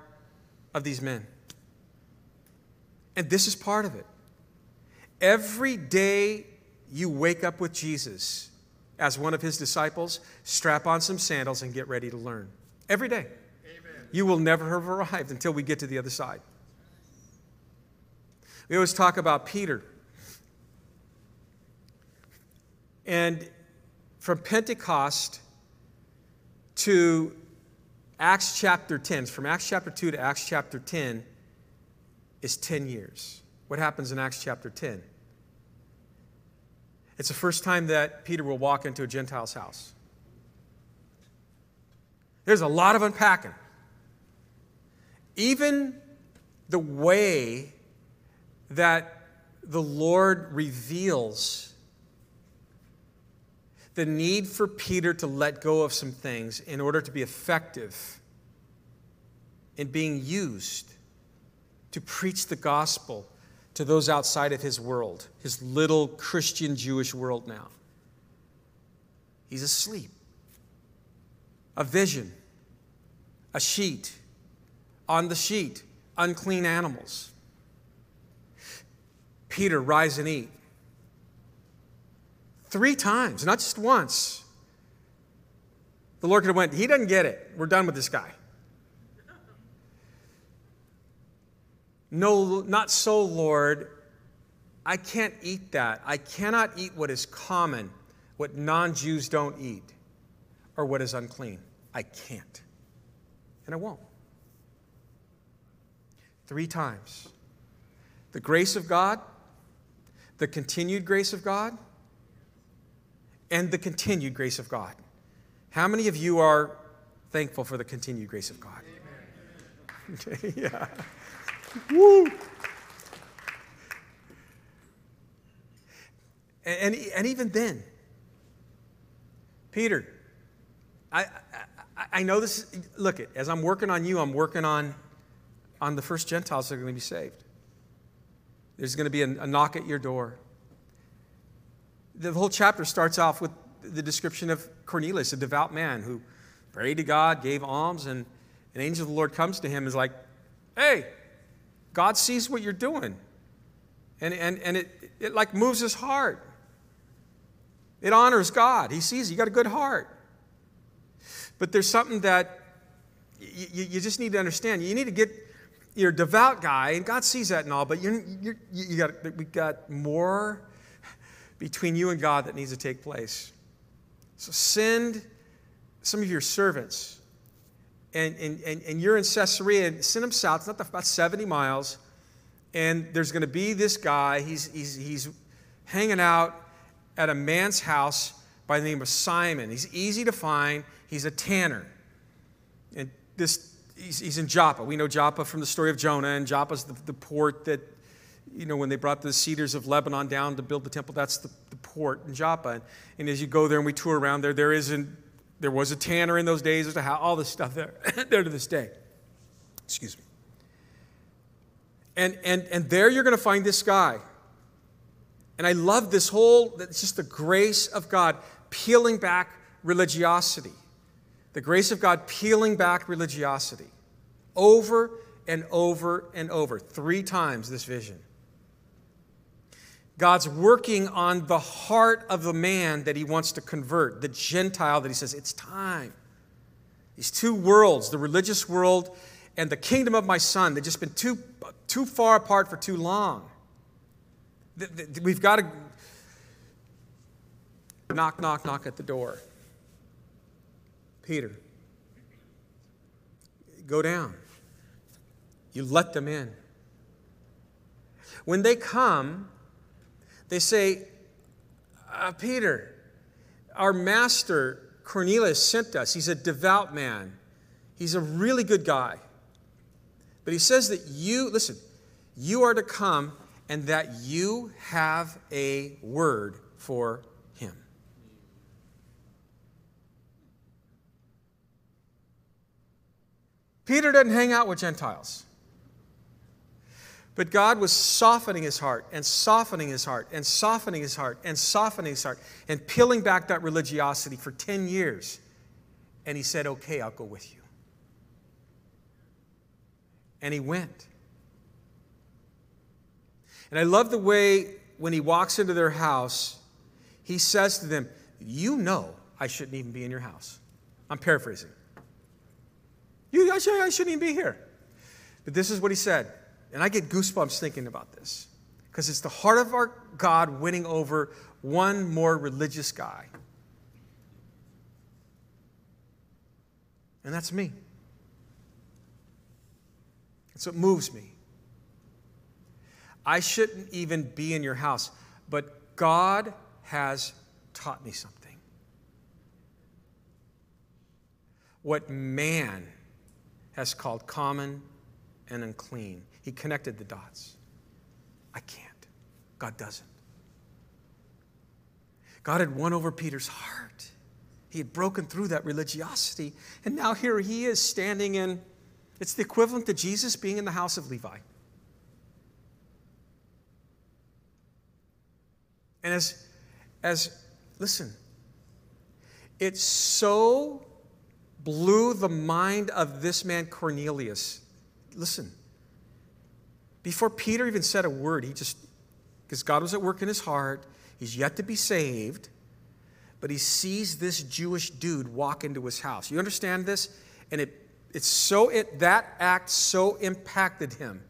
of these men. And this is part of it. Every day you wake up with Jesus as one of his disciples, strap on some sandals and get ready to learn. Every day. Amen. You will never have arrived until we get to the other side. We always talk about Peter. And from Pentecost to Acts chapter 10, from Acts chapter 2 to Acts chapter 10, is 10 years. What happens in Acts chapter 10? It's the first time that Peter will walk into a Gentile's house. There's a lot of unpacking. Even the way that the Lord reveals the need for Peter to let go of some things in order to be effective in being used to preach the gospel to those outside of his world, his little Christian Jewish world now. He's asleep. A vision, a sheet, on the sheet, unclean animals. Peter, rise and eat. Three times, not just once. The Lord could have went, he doesn't get it. We're done with this guy. No, not so, Lord. I can't eat that. I cannot eat what is common, what non Jews don't eat, or what is unclean. I can't. And I won't. Three times. The grace of God, the continued grace of God, and the continued grace of God. How many of you are thankful for the continued grace of God? Yeah. Woo! And, and, and even then, Peter, I, I, I know this, look, as I'm working on you, I'm working on, on the first Gentiles that are going to be saved. There's going to be a, a knock at your door. The whole chapter starts off with the description of Cornelius, a devout man who prayed to God, gave alms, and an angel of the Lord comes to him and is like, hey, God sees what you're doing. And, and, and it, it like moves his heart. It honors God. He sees you got a good heart. But there's something that you, you just need to understand. You need to get you're a devout guy, and God sees that and all, but you're, you're, you got, we got more between you and God that needs to take place. So send some of your servants, and, and, and, and you're in Caesarea, and send them south. It's not about 70 miles. And there's going to be this guy. He's, he's, he's hanging out at a man's house by the name of Simon. He's easy to find. He's a tanner. And this, he's, he's in Joppa. We know Joppa from the story of Jonah, and Joppa's the, the port that, you know, when they brought the cedars of Lebanon down to build the temple, that's the, the port in Joppa. And, and, as you go there and we tour around there, there is an, there was a tanner in those days, there's a how all this stuff there, there to this day. Excuse me. And, and, and there you're going to find this guy. And I love this whole, it's just the grace of God peeling back religiosity. The grace of God peeling back religiosity over and over and over. Three times this vision. God's working on the heart of the man that he wants to convert, the Gentile that he says, it's time. These two worlds, the religious world and the kingdom of my son, they've just been too, too far apart for too long. We've got to knock, knock, knock at the door. Peter, go down. You let them in. When they come, they say, uh, Peter, our master Cornelius sent us. He's a devout man, he's a really good guy. But he says that you, listen, you are to come and that you have a word for him. Peter doesn't hang out with Gentiles. But God was softening his heart and softening his heart and softening his heart and softening his heart and peeling back that religiosity for 10 years. And he said, Okay, I'll go with you. And he went. And I love the way when he walks into their house, he says to them, You know I shouldn't even be in your house. I'm paraphrasing. You, I, should, I shouldn't even be here. But this is what he said. And I get goosebumps thinking about this because it's the heart of our God winning over one more religious guy. And that's me. That's what moves me. I shouldn't even be in your house, but God has taught me something. What man has called common and unclean. He connected the dots. I can't. God doesn't. God had won over Peter's heart. He had broken through that religiosity. And now here he is standing in, it's the equivalent to Jesus being in the house of Levi. And as, as listen, it so blew the mind of this man Cornelius. Listen, before Peter even said a word, he just, because God was at work in his heart, he's yet to be saved, but he sees this Jewish dude walk into his house. You understand this? And it, it's so, it, that act so impacted him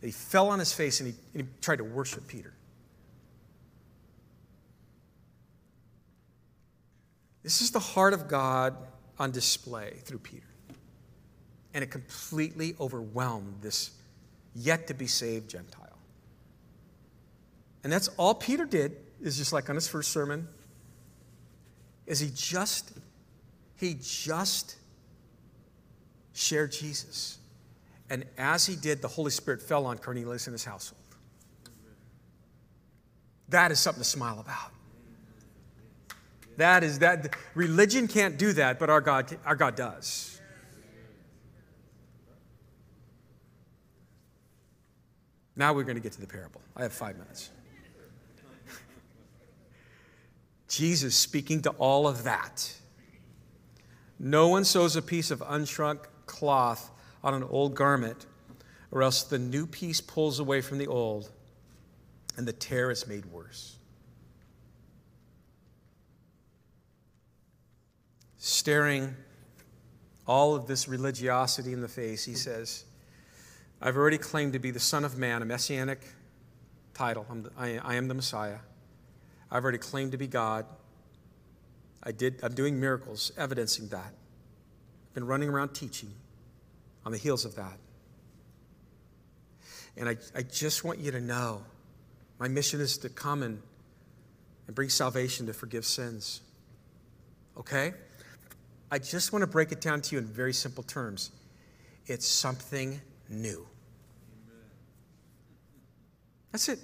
that he fell on his face and he, and he tried to worship Peter. This is the heart of God on display through Peter. And it completely overwhelmed this yet to be saved Gentile. And that's all Peter did, is just like on his first sermon, is he just, he just shared Jesus. And as he did, the Holy Spirit fell on Cornelius and his household. That is something to smile about. That is that religion can't do that, but our God, our God does. Now we're going to get to the parable. I have five minutes. Jesus speaking to all of that. No one sews a piece of unshrunk cloth on an old garment, or else the new piece pulls away from the old, and the tear is made worse. Staring all of this religiosity in the face, he says, I've already claimed to be the Son of Man, a messianic title. I'm the, I, I am the Messiah. I've already claimed to be God. I did, I'm doing miracles evidencing that. I've been running around teaching on the heels of that. And I, I just want you to know my mission is to come and, and bring salvation to forgive sins. Okay? I just want to break it down to you in very simple terms. It's something new. That's it.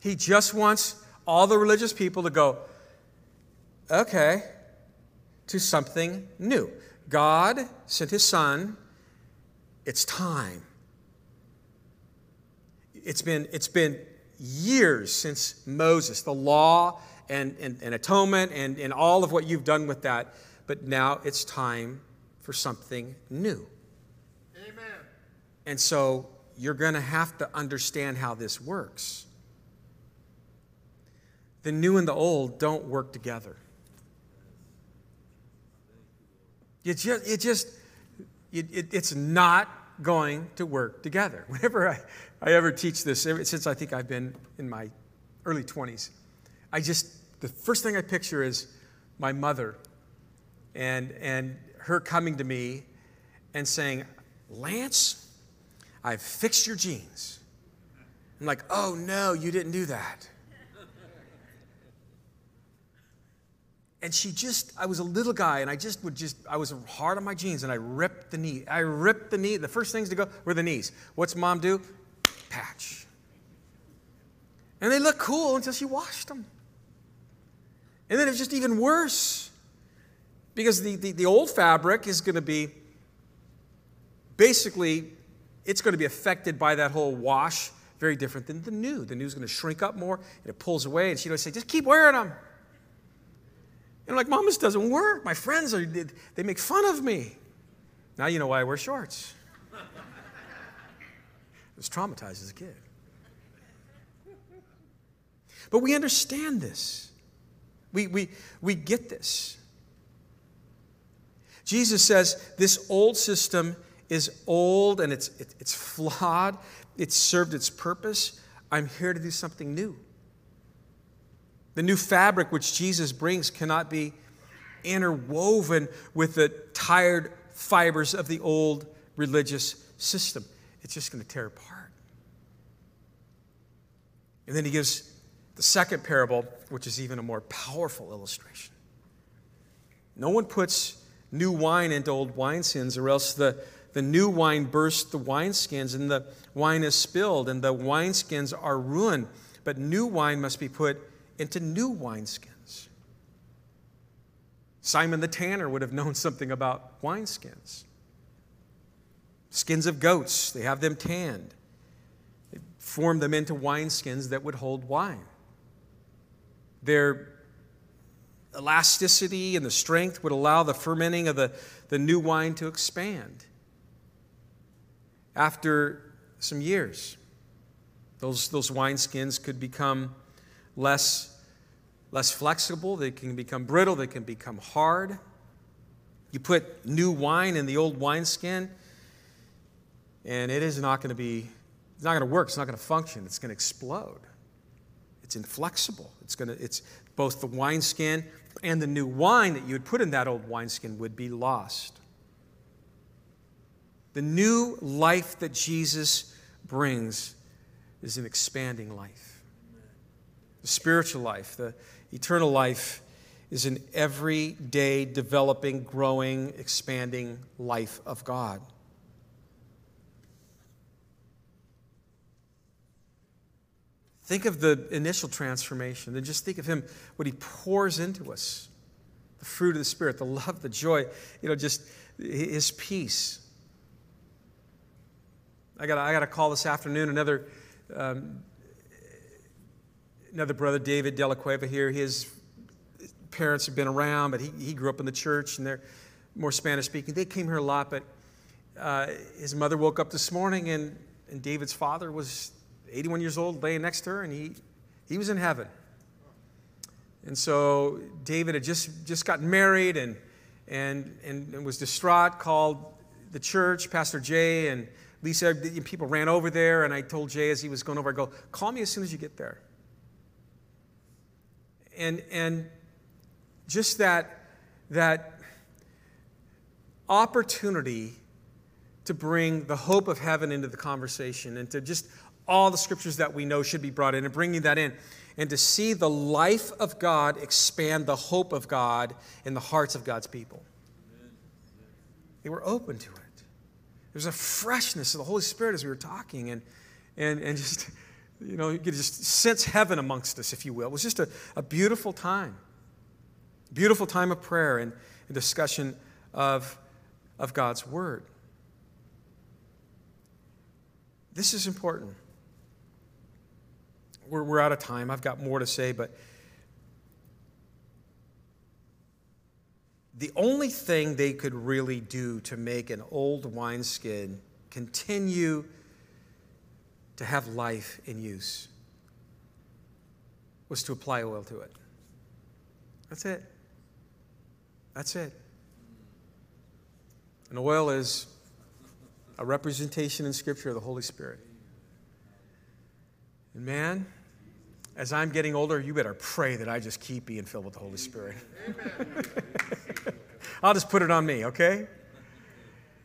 He just wants all the religious people to go, okay, to something new. God sent his son. It's time. It's been, it's been years since Moses, the law and, and, and atonement and, and all of what you've done with that. But now it's time for something new. And so you're going to have to understand how this works. The new and the old don't work together. It just, it just it, it, it's not going to work together. Whenever I, I ever teach this, since I think I've been in my early 20s, I just, the first thing I picture is my mother and, and her coming to me and saying, Lance, I've fixed your jeans. I'm like, oh no, you didn't do that. and she just i was a little guy and i just would just i was hard on my jeans and i ripped the knee i ripped the knee the first things to go were the knees what's mom do patch and they look cool until she washed them and then it's just even worse because the, the, the old fabric is going to be basically it's going to be affected by that whole wash very different than the new the new is going to shrink up more and it pulls away and she'd always say just keep wearing them and I'm like, Mom, this doesn't work. My friends are, they make fun of me. Now you know why I wear shorts. I was traumatized as a kid. But we understand this. We, we, we get this. Jesus says this old system is old and it's, it, it's flawed, it's served its purpose. I'm here to do something new. The new fabric which Jesus brings cannot be interwoven with the tired fibers of the old religious system. It's just going to tear apart. And then he gives the second parable, which is even a more powerful illustration. No one puts new wine into old wineskins, or else the, the new wine bursts the wineskins, and the wine is spilled, and the wineskins are ruined. But new wine must be put into new wineskins. Simon the tanner would have known something about wineskins. Skins of goats, they have them tanned. They form them into wineskins that would hold wine. Their elasticity and the strength would allow the fermenting of the, the new wine to expand. After some years, those, those wineskins could become less, less flexible, they can become brittle, they can become hard. You put new wine in the old wineskin, and it is not going to be, it's not going to work, it's not going to function, it's going to explode. It's inflexible. It's going to, it's both the wineskin and the new wine that you would put in that old wineskin would be lost. The new life that Jesus brings is an expanding life. The spiritual life, the eternal life, is an everyday developing, growing, expanding life of God. Think of the initial transformation, then just think of Him, what He pours into us the fruit of the Spirit, the love, the joy, you know, just His peace. I got I got a call this afternoon. Another um, another brother, David Della Cueva here. His parents have been around, but he, he grew up in the church, and they're more Spanish speaking. They came here a lot, but uh, his mother woke up this morning, and, and David's father was 81 years old, laying next to her, and he, he was in heaven. And so David had just, just gotten married and, and, and was distraught, called the church, Pastor Jay and Lisa, people ran over there, and I told Jay as he was going over, I go, call me as soon as you get there. And, and just that, that opportunity to bring the hope of heaven into the conversation and to just all the scriptures that we know should be brought in and bringing that in and to see the life of God expand the hope of God in the hearts of God's people. They were open to it. There's a freshness of the Holy Spirit as we were talking, and, and, and just, you know, you could just sense heaven amongst us, if you will. It was just a, a beautiful time. Beautiful time of prayer and, and discussion of, of God's Word. This is important we're, we're out of time. I've got more to say, but the only thing they could really do to make an old wineskin continue to have life in use was to apply oil to it. That's it. That's it. And oil is a representation in Scripture of the Holy Spirit. And man, as I'm getting older, you better pray that I just keep being filled with the Holy Spirit. I'll just put it on me, okay?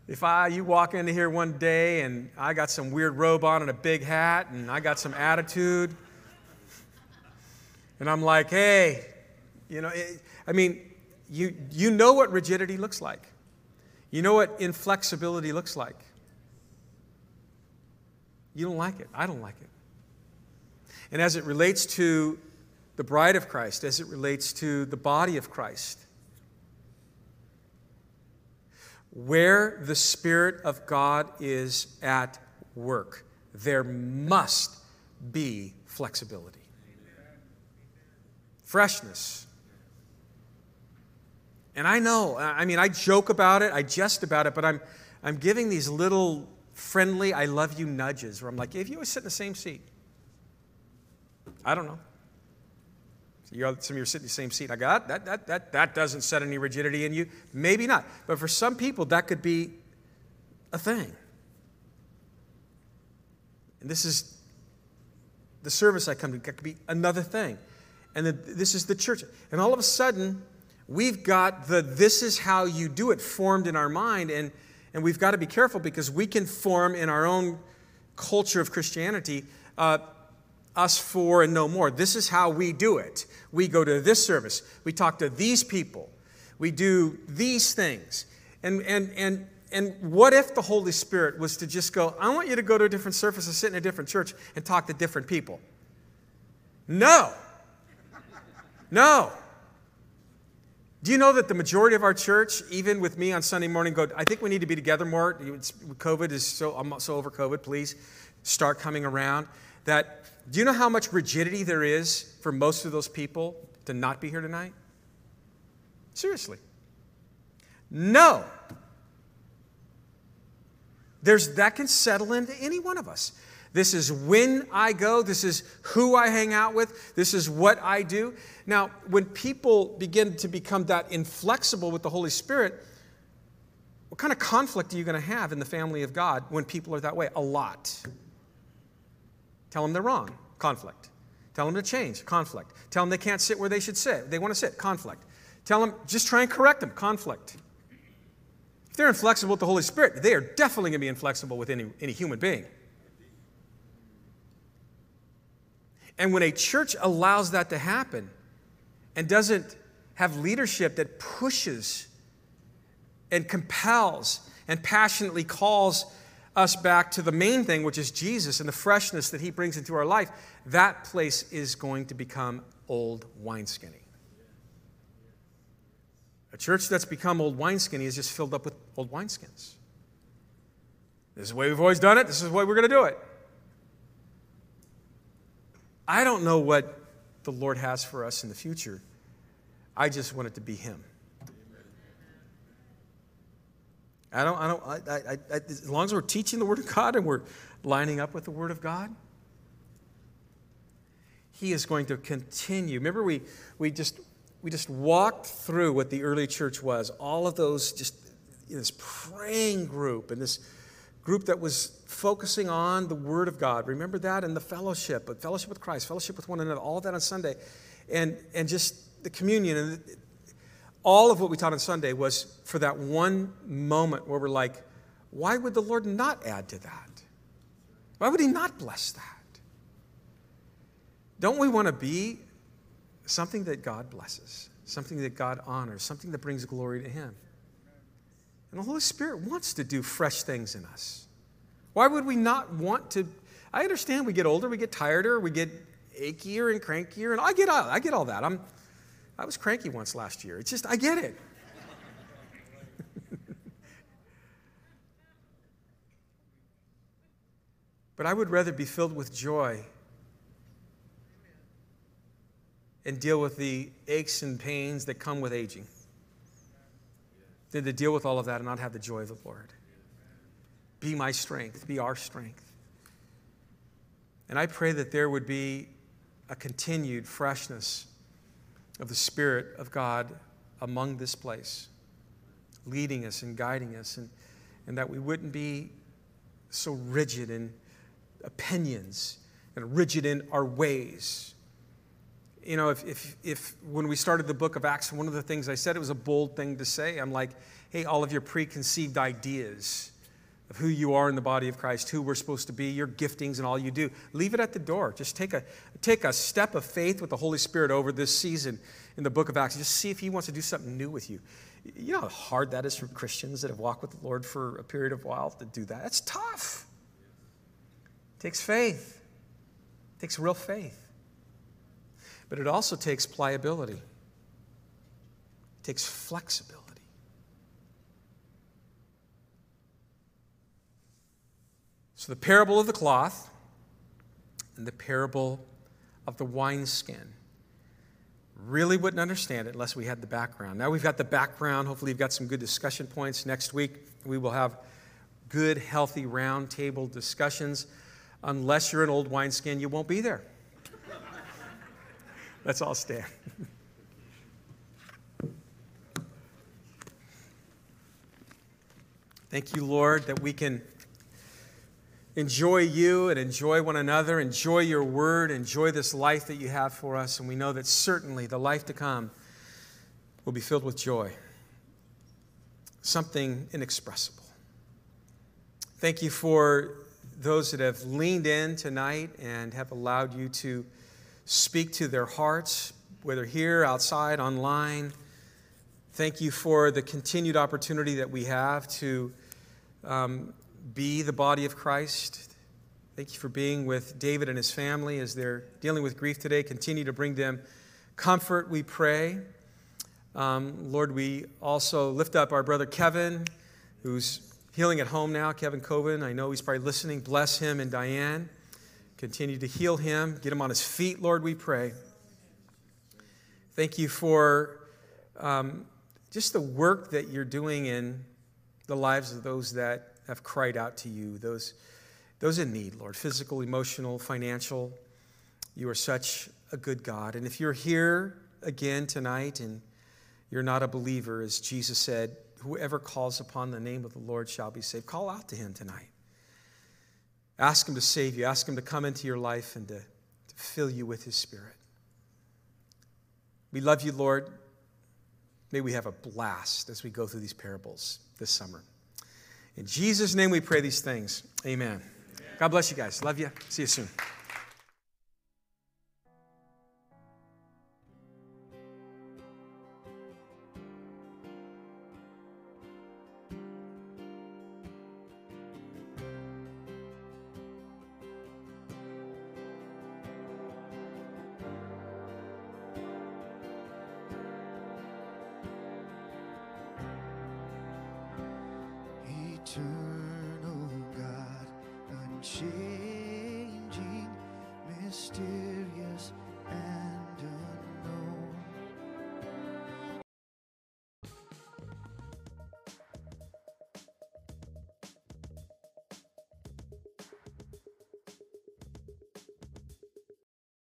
If I you walk into here one day and I got some weird robe on and a big hat and I got some attitude, and I'm like, hey, you know, it, I mean, you you know what rigidity looks like. You know what inflexibility looks like. You don't like it. I don't like it. And as it relates to the bride of Christ, as it relates to the body of Christ, where the Spirit of God is at work, there must be flexibility, freshness. And I know, I mean, I joke about it, I jest about it, but I'm, I'm giving these little friendly, I love you nudges where I'm like, if you always sit in the same seat, I don't know. You're, some of you are sitting in the same seat. I got that, that, that, that doesn't set any rigidity in you. Maybe not. But for some people, that could be a thing. And this is the service I come to, that could be another thing. And the, this is the church. And all of a sudden, we've got the this is how you do it formed in our mind. And, and we've got to be careful because we can form in our own culture of Christianity. Uh, us for and no more. This is how we do it. We go to this service. We talk to these people. We do these things. And, and, and, and what if the Holy Spirit was to just go, I want you to go to a different service and sit in a different church and talk to different people? No. No. Do you know that the majority of our church, even with me on Sunday morning, go, I think we need to be together more. It's, COVID is so, I'm so over COVID, please start coming around. That do you know how much rigidity there is for most of those people to not be here tonight? Seriously. No. There's, that can settle into any one of us. This is when I go. This is who I hang out with. This is what I do. Now, when people begin to become that inflexible with the Holy Spirit, what kind of conflict are you going to have in the family of God when people are that way? A lot. Tell them they're wrong. Conflict. Tell them to change. Conflict. Tell them they can't sit where they should sit. They want to sit. Conflict. Tell them just try and correct them. Conflict. If they're inflexible with the Holy Spirit, they are definitely going to be inflexible with any, any human being. And when a church allows that to happen and doesn't have leadership that pushes and compels and passionately calls us back to the main thing, which is Jesus and the freshness that he brings into our life, that place is going to become old wineskinny. A church that's become old wineskinny is just filled up with old wineskins. This is the way we've always done it. This is the way we're going to do it. I don't know what the Lord has for us in the future. I just want it to be Him. I don't, I don't, I, I, I, as long as we're teaching the Word of God and we're lining up with the Word of God, He is going to continue. Remember, we, we, just, we just walked through what the early church was, all of those, just you know, this praying group and this group that was focusing on the Word of God. Remember that? And the fellowship, but fellowship with Christ, fellowship with one another, all that on Sunday. And, and just the communion. And all of what we taught on Sunday was for that one moment where we're like, why would the Lord not add to that? Why would He not bless that? Don't we want to be something that God blesses, something that God honors, something that brings glory to Him? And the Holy Spirit wants to do fresh things in us. Why would we not want to? I understand we get older, we get tireder, we get achier and crankier, and I get all, I get all that. I'm, I was cranky once last year. It's just, I get it. but I would rather be filled with joy and deal with the aches and pains that come with aging than to deal with all of that and not have the joy of the Lord. Be my strength, be our strength. And I pray that there would be a continued freshness of the Spirit of God among this place, leading us and guiding us, and, and that we wouldn't be so rigid in opinions and rigid in our ways. You know, if, if, if when we started the book of Acts, one of the things I said, it was a bold thing to say. I'm like, hey, all of your preconceived ideas of who you are in the body of Christ, who we're supposed to be, your giftings and all you do. Leave it at the door. Just take a, take a step of faith with the Holy Spirit over this season in the book of Acts. Just see if He wants to do something new with you. You know how hard that is for Christians that have walked with the Lord for a period of while to do that? That's tough. It takes faith, it takes real faith. But it also takes pliability, it takes flexibility. The parable of the cloth and the parable of the wineskin. Really wouldn't understand it unless we had the background. Now we've got the background. Hopefully, you've got some good discussion points. Next week, we will have good, healthy, round table discussions. Unless you're an old wineskin, you won't be there. Let's all stand. Thank you, Lord, that we can enjoy you and enjoy one another, enjoy your word, enjoy this life that you have for us. And we know that certainly the life to come will be filled with joy, something inexpressible. Thank you for those that have leaned in tonight and have allowed you to speak to their hearts, whether here, outside, online. Thank you for the continued opportunity that we have to um, be the body of Christ. Thank you for being with David and his family as they're dealing with grief today. Continue to bring them comfort, we pray. Um, Lord, we also lift up our brother Kevin, who's healing at home now. Kevin Coven, I know he's probably listening. Bless him and Diane. Continue to heal him, get him on his feet, Lord, we pray. Thank you for um, just the work that you're doing in the lives of those that have cried out to you, those, those in need, Lord, physical, emotional, financial. You are such a good God. And if you're here again tonight and you're not a believer, as Jesus said, whoever calls upon the name of the Lord shall be saved. Call out to him tonight. Ask him to save you, ask him to come into your life and to, to fill you with his spirit. We love you, Lord. May we have a blast as we go through these parables this summer. In Jesus' name we pray these things. Amen. God bless you guys. Love you. See you soon.